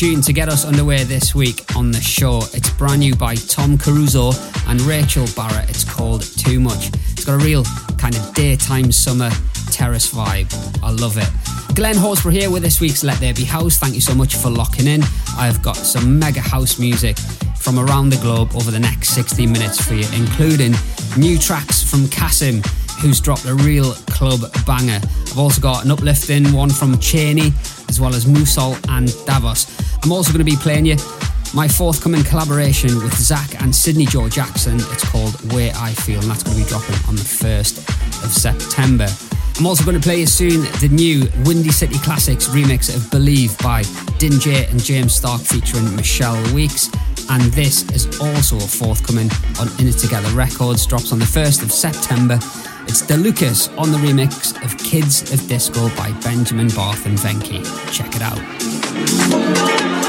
Tune to get us underway this week on the show. It's brand new by Tom Caruso and Rachel Barror. It's called Too Much. It's got a real kind of daytime summer terrace vibe. I love it. Glen Horsborough here with this week's Let There Be House. Thank you so much for locking in. I've got some mega house music from around the globe over the next 60 minutes for you, including new tracks from CASSIMM, who's dropped a real club banger. I've also got an uplifting one from CHANEY, as well as MuSol and Davos. I'm also going to be playing you my forthcoming collaboration with Zsak and Sydney Jo Jackson. It's called Way I Feel, and that's going to be dropping on the 1st of September. I'm also going to play you soon the new Windy City Classics remix of Believe by Din Jay and James Starck featuring Michelle Weeks. And this is also forthcoming on In It Together Records, drops on the 1st of September. It's Da Lukas on the remix of Kids of Disco by Benjamin Barth and Venky. Check it out.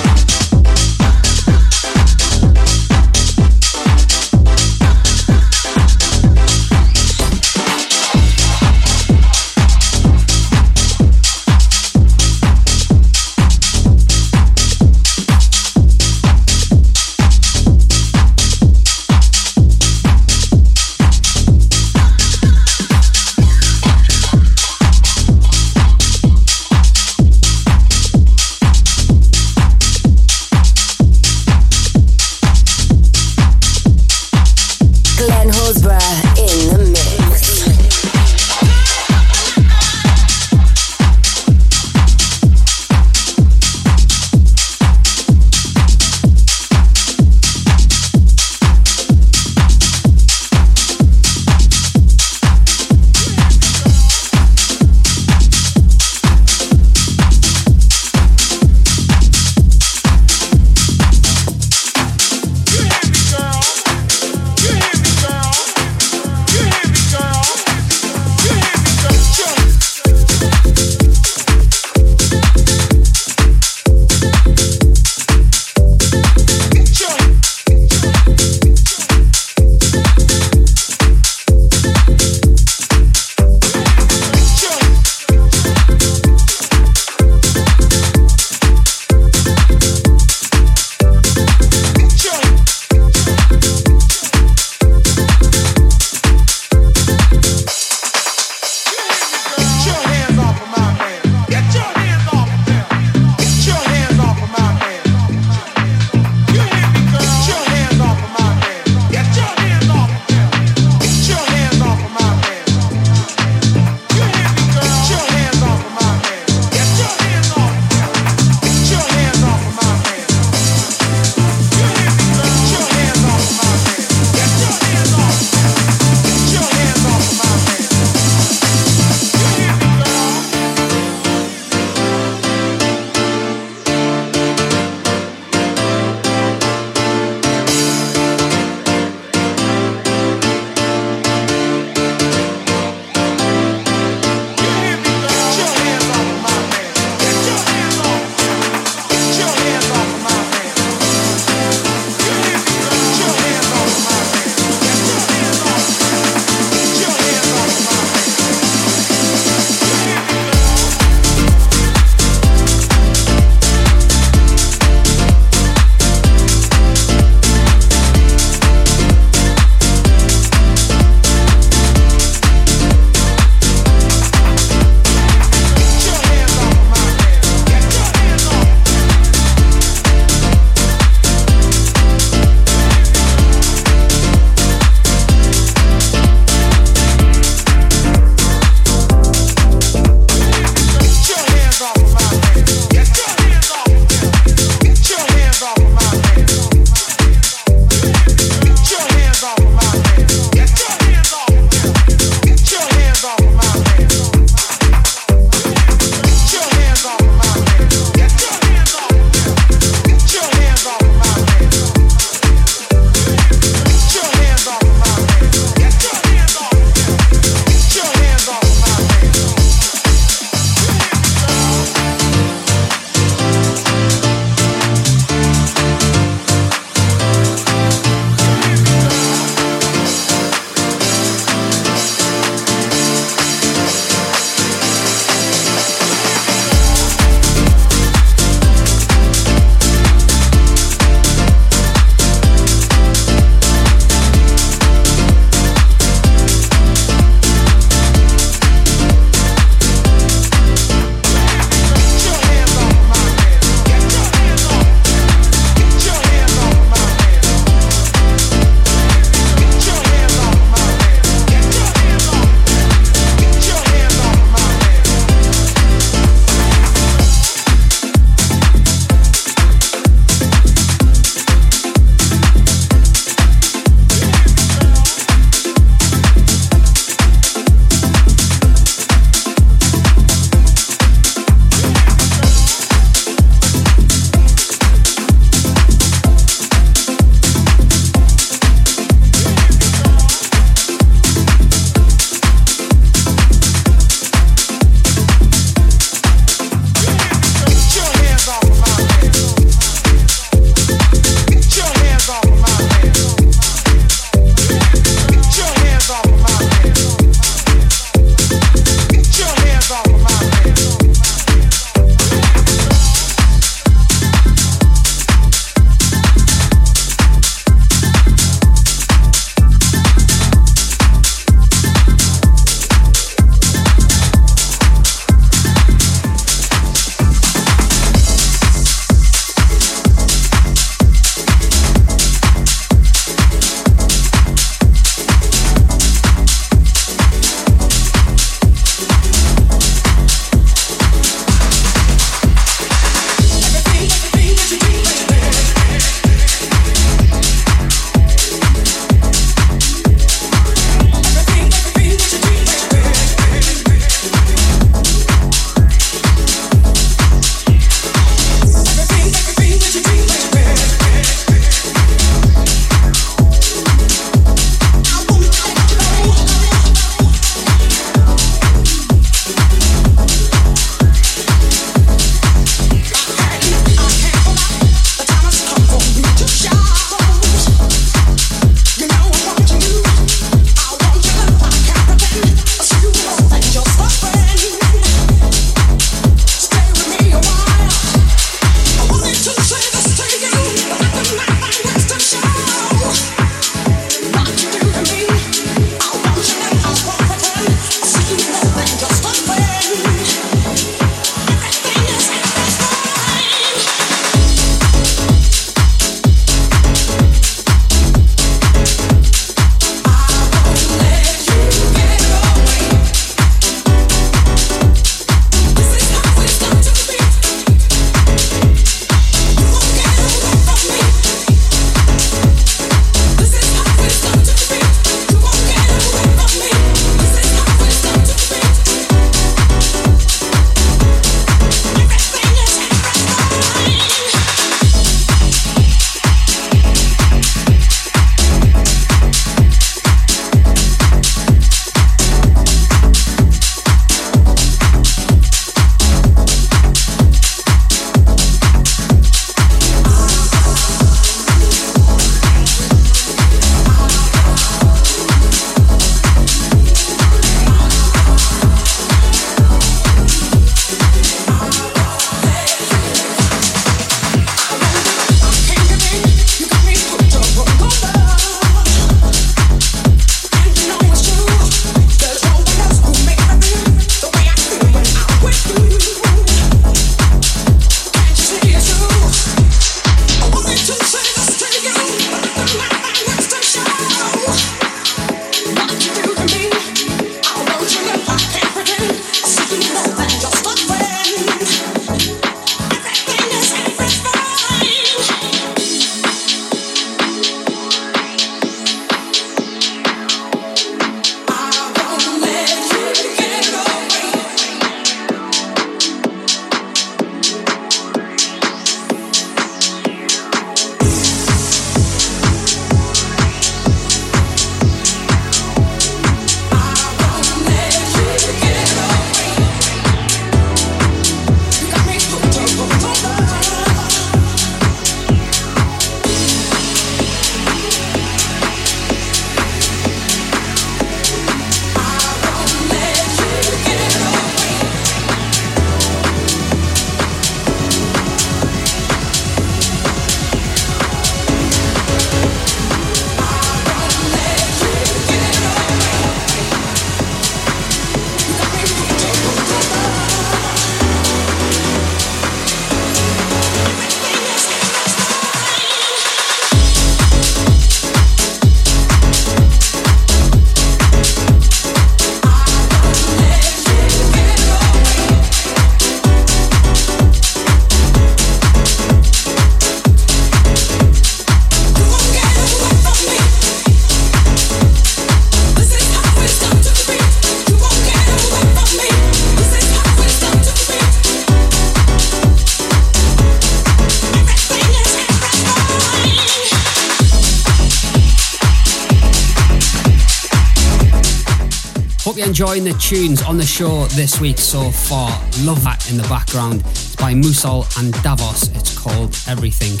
Enjoying the tunes on the show this week so far. Love that in the background. It's by MuSol and Davos. It's called Everything.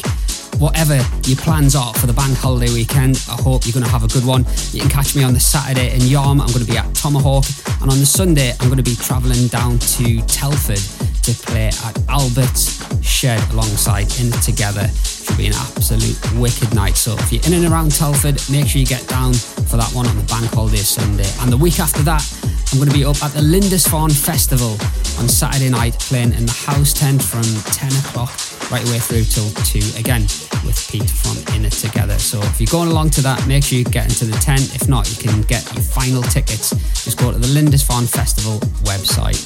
Whatever your plans are for the bank holiday weekend, I hope you're going to have a good one. You can catch me on the Saturday in Yarm. I'm going to be at Tomahawk. And on the Sunday, I'm going to be travelling down to Telford to play at Albert's Shed alongside In Together. Should be an absolute wicked night. So if you're in and around Telford, make sure you get down for that one on the bank holiday Sunday. And the week after that, I'm going to be up at the Lindisfarne Festival on Saturday night, playing in the house tent from 10 o'clock right away through till 2 again with Pete from In It Together. So if you're going along to that, make sure you get into the tent. If not, you can get your final tickets. Just go to the Lindisfarne Festival website.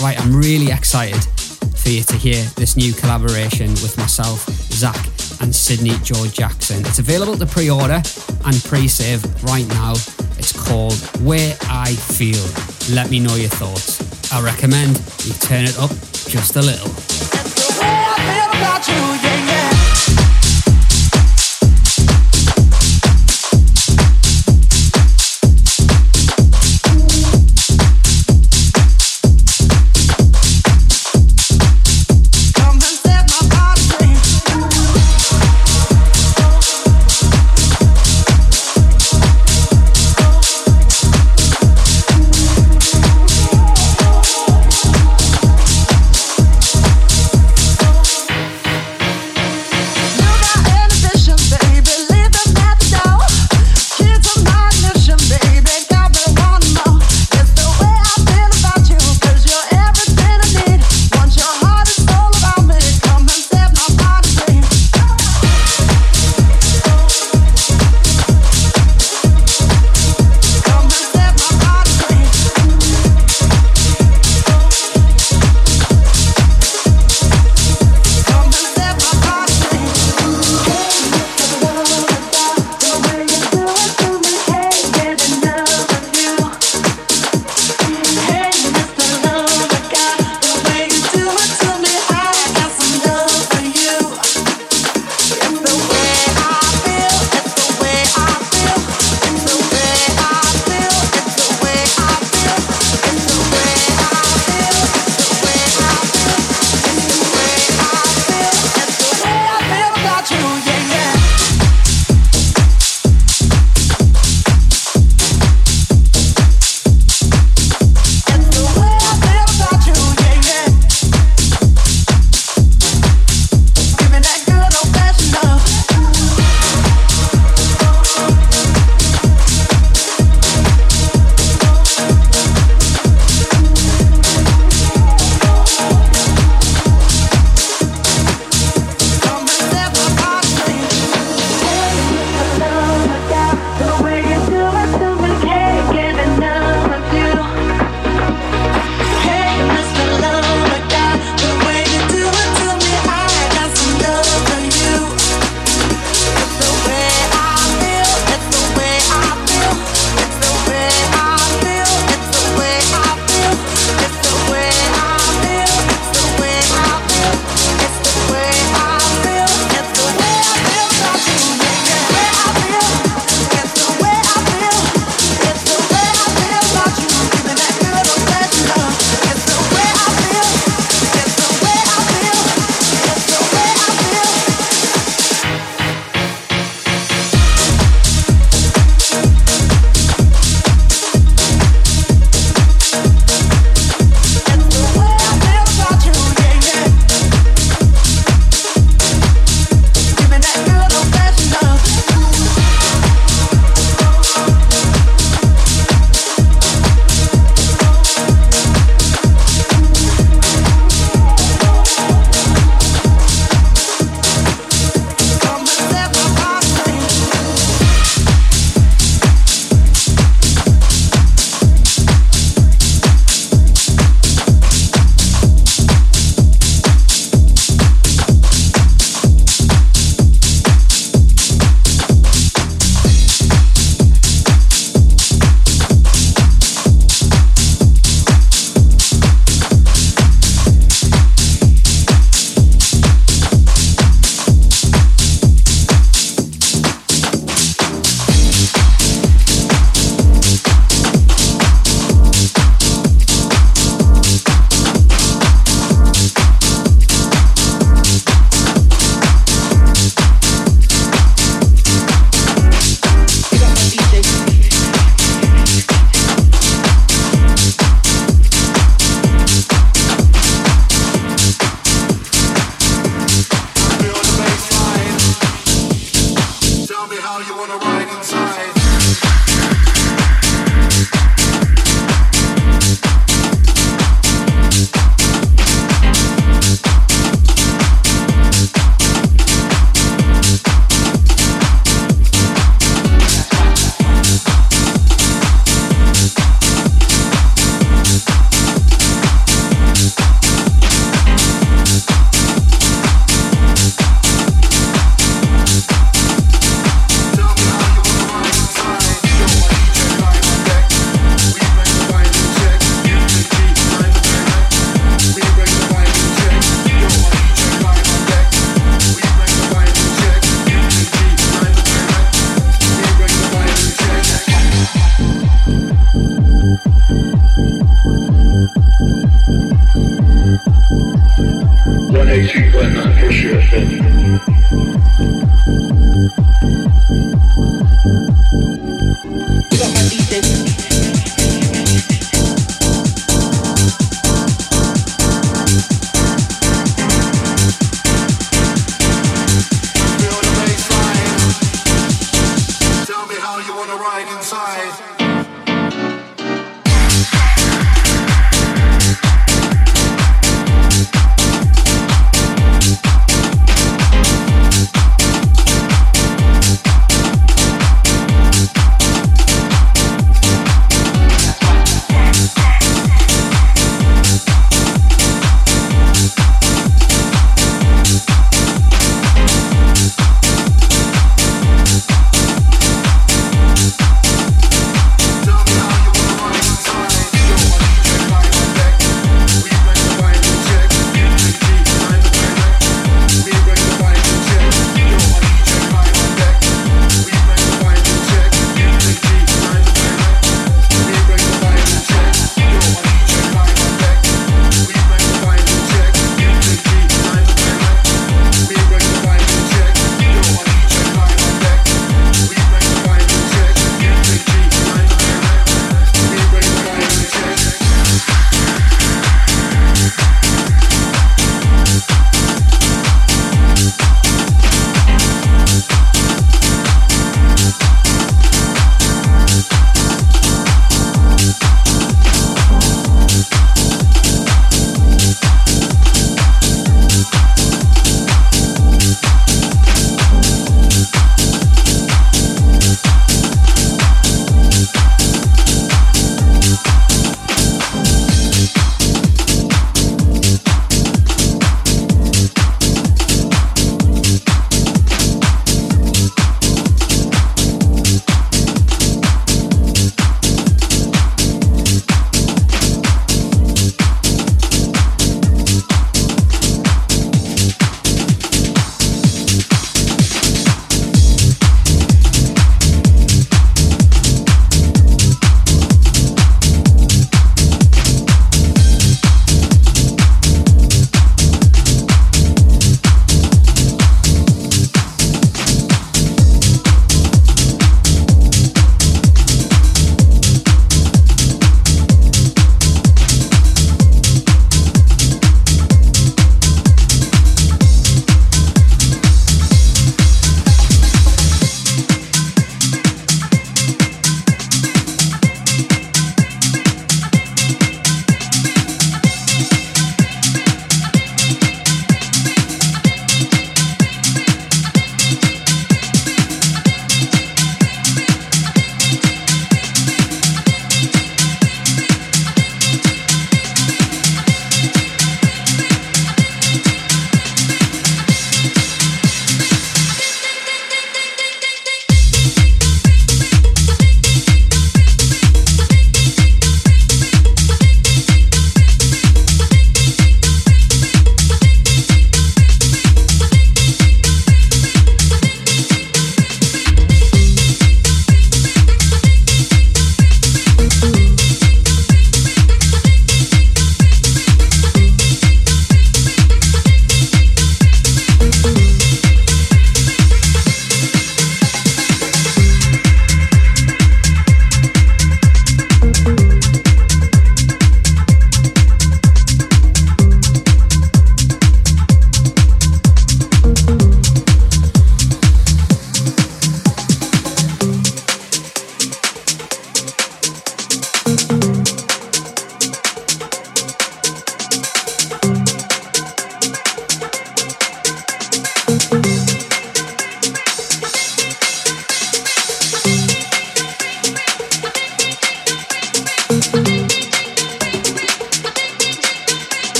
Right, I'm really excited for you to hear this new collaboration with myself, Zsak, and Sydney Jo Jackson. It's available to pre order and pre save right now. It's called Way I Feel. Let me know your thoughts. I recommend you turn it up just a little.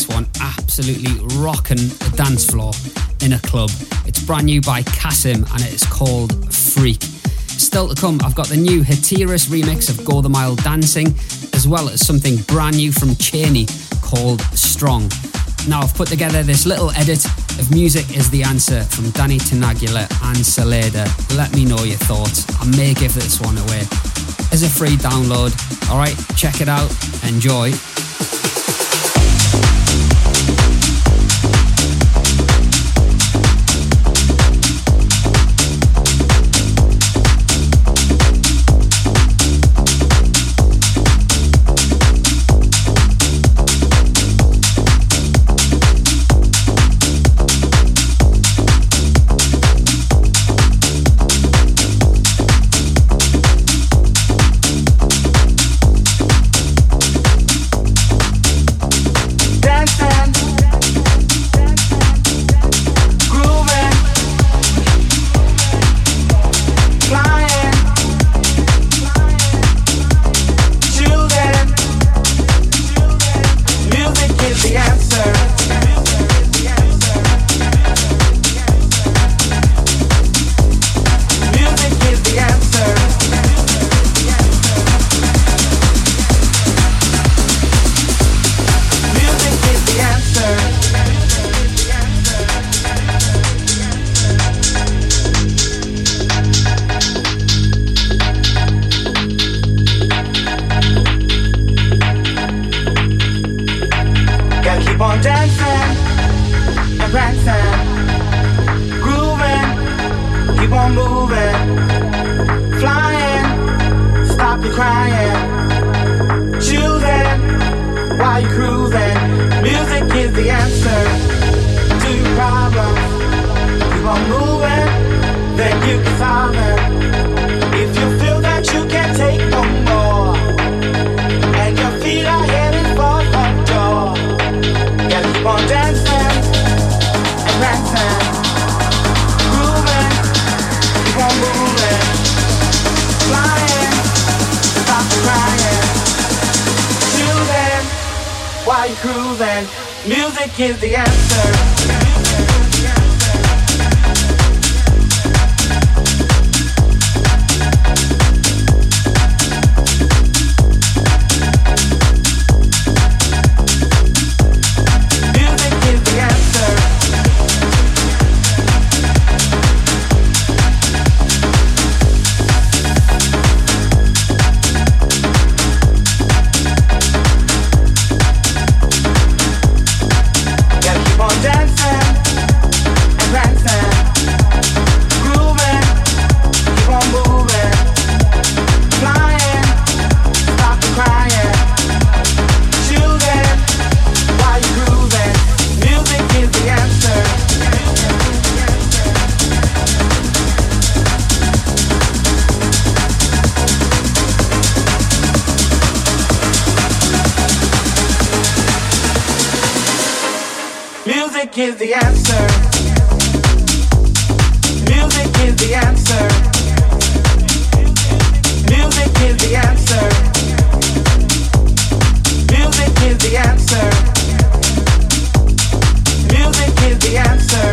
This one absolutely rocking the dance floor in a club. It's brand new by CASSIMM and it's called Freak. Still to come, I've got the new Hatiras remix of Go the Mile Dancing, as well as something brand new from CHANEY called Strong. Now, I've put together this little edit of Music is the Answer from Danny Tenaglia and Celeda. Let me know your thoughts. I may give this one away as a free download. Alright, check it out. Enjoy. Music is the answer. Music is the answer. Music is the answer. Music is the answer. Music is the answer.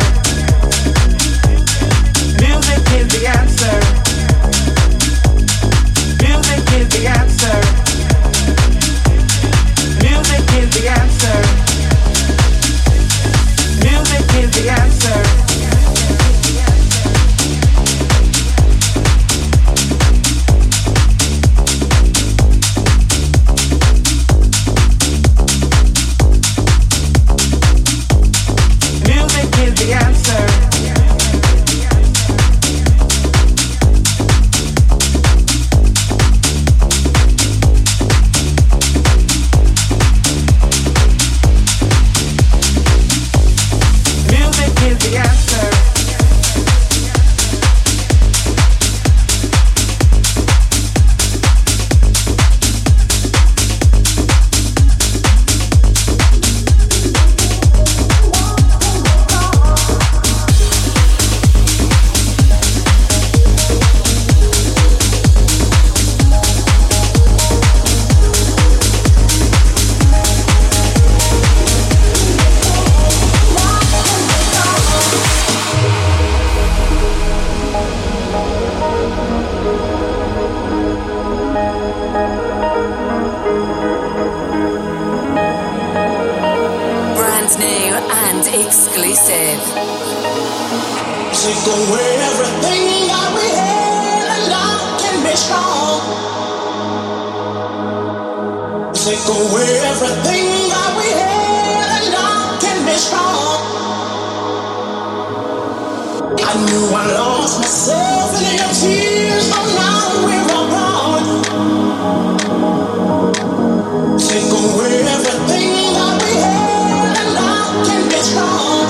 take away everything that we had and I can be strong. I knew I lost myself in your tears, but now we're apart. Take away everything that we had and I can be strong.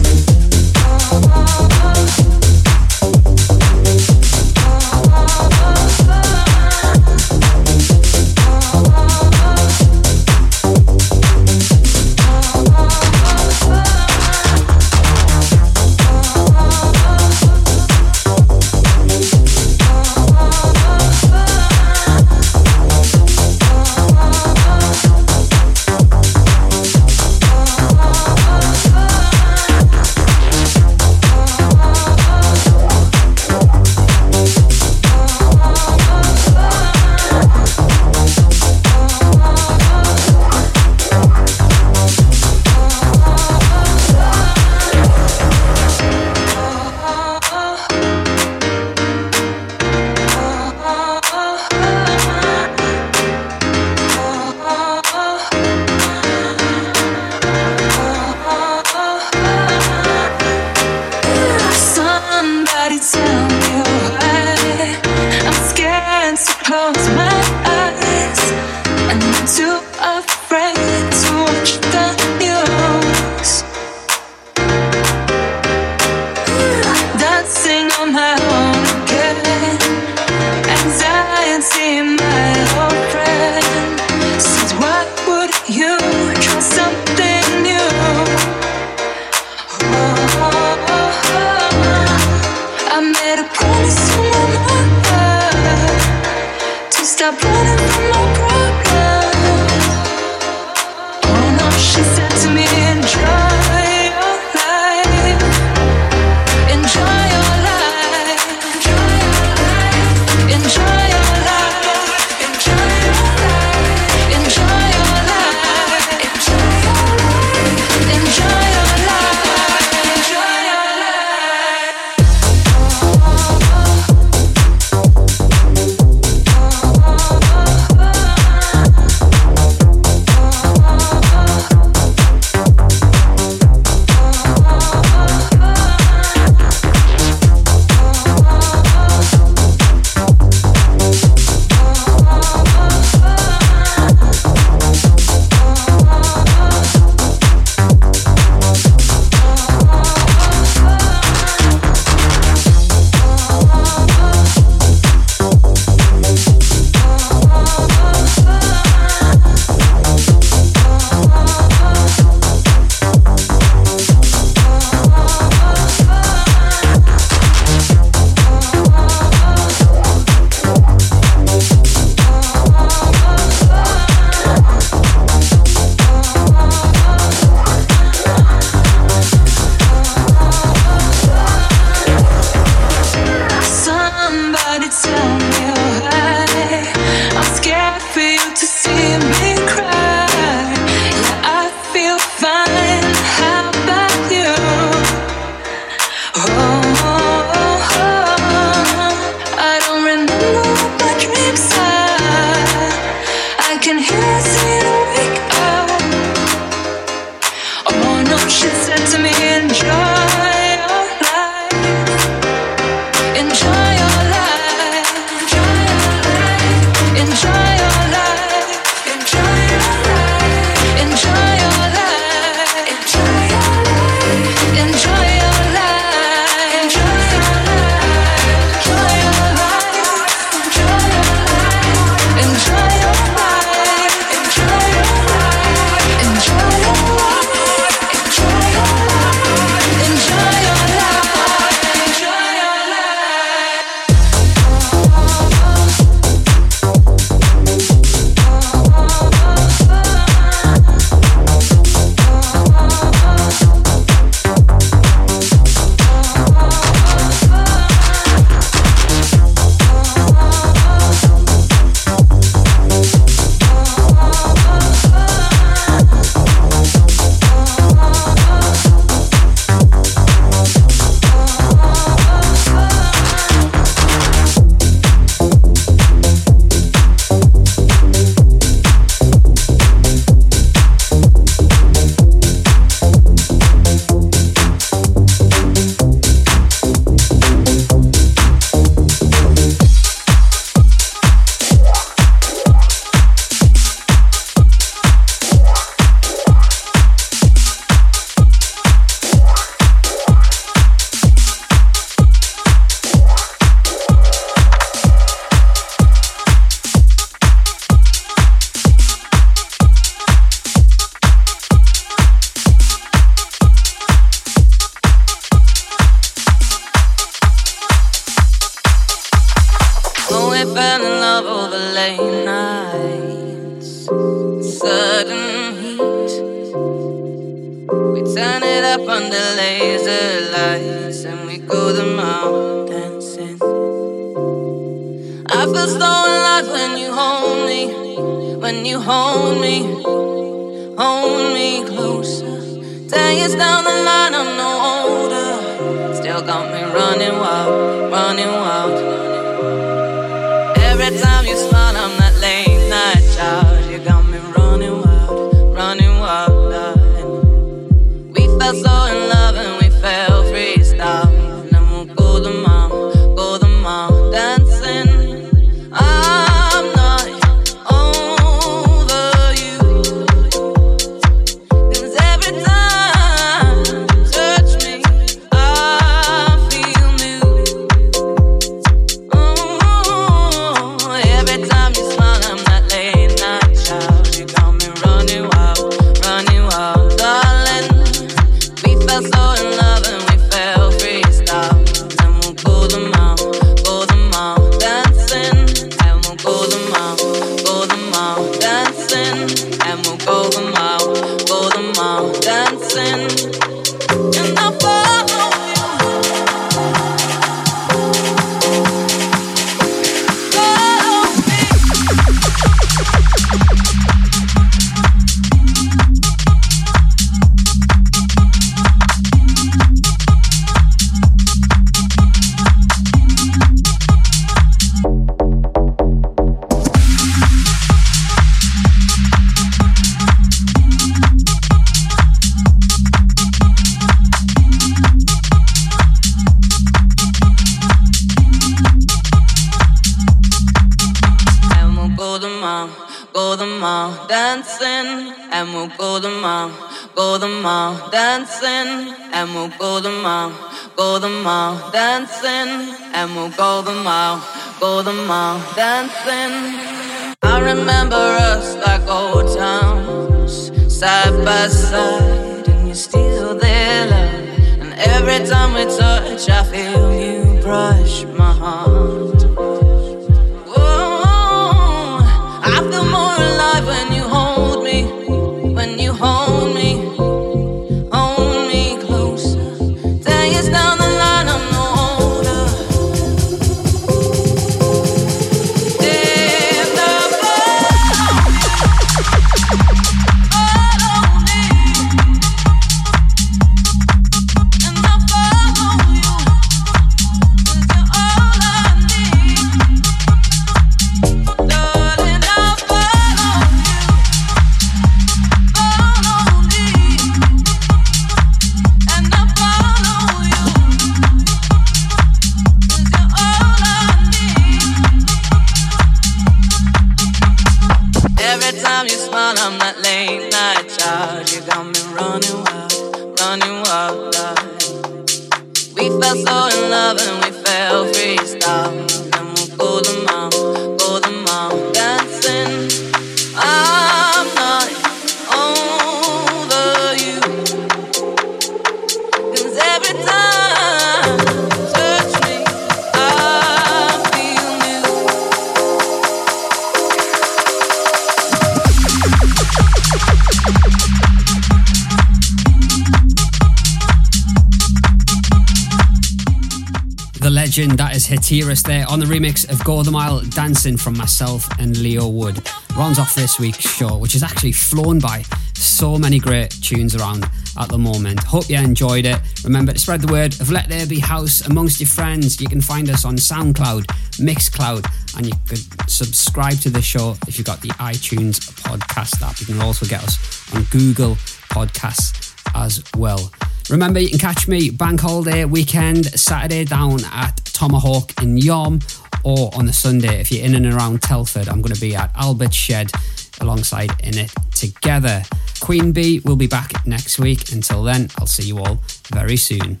Hatiras there on the remix of Go the Mile Dancing from myself and Leo Wood. Rounds off this week's show, which is actually flown by. So many great tunes around at the moment. Hope you enjoyed it. Remember to spread the word of Let There Be House amongst your friends. You can find us on SoundCloud, Mixcloud, and you can subscribe to the show if you've got the iTunes podcast app. You can also get us on Google Podcasts as well. Remember, you can catch me bank holiday weekend, Saturday down at Tomahawk in Yom, or on the Sunday if you're in and around Telford. I'm going to be at Albert Shed alongside In It Together. Queen Bee will be back next week. Until then, I'll see you all very soon.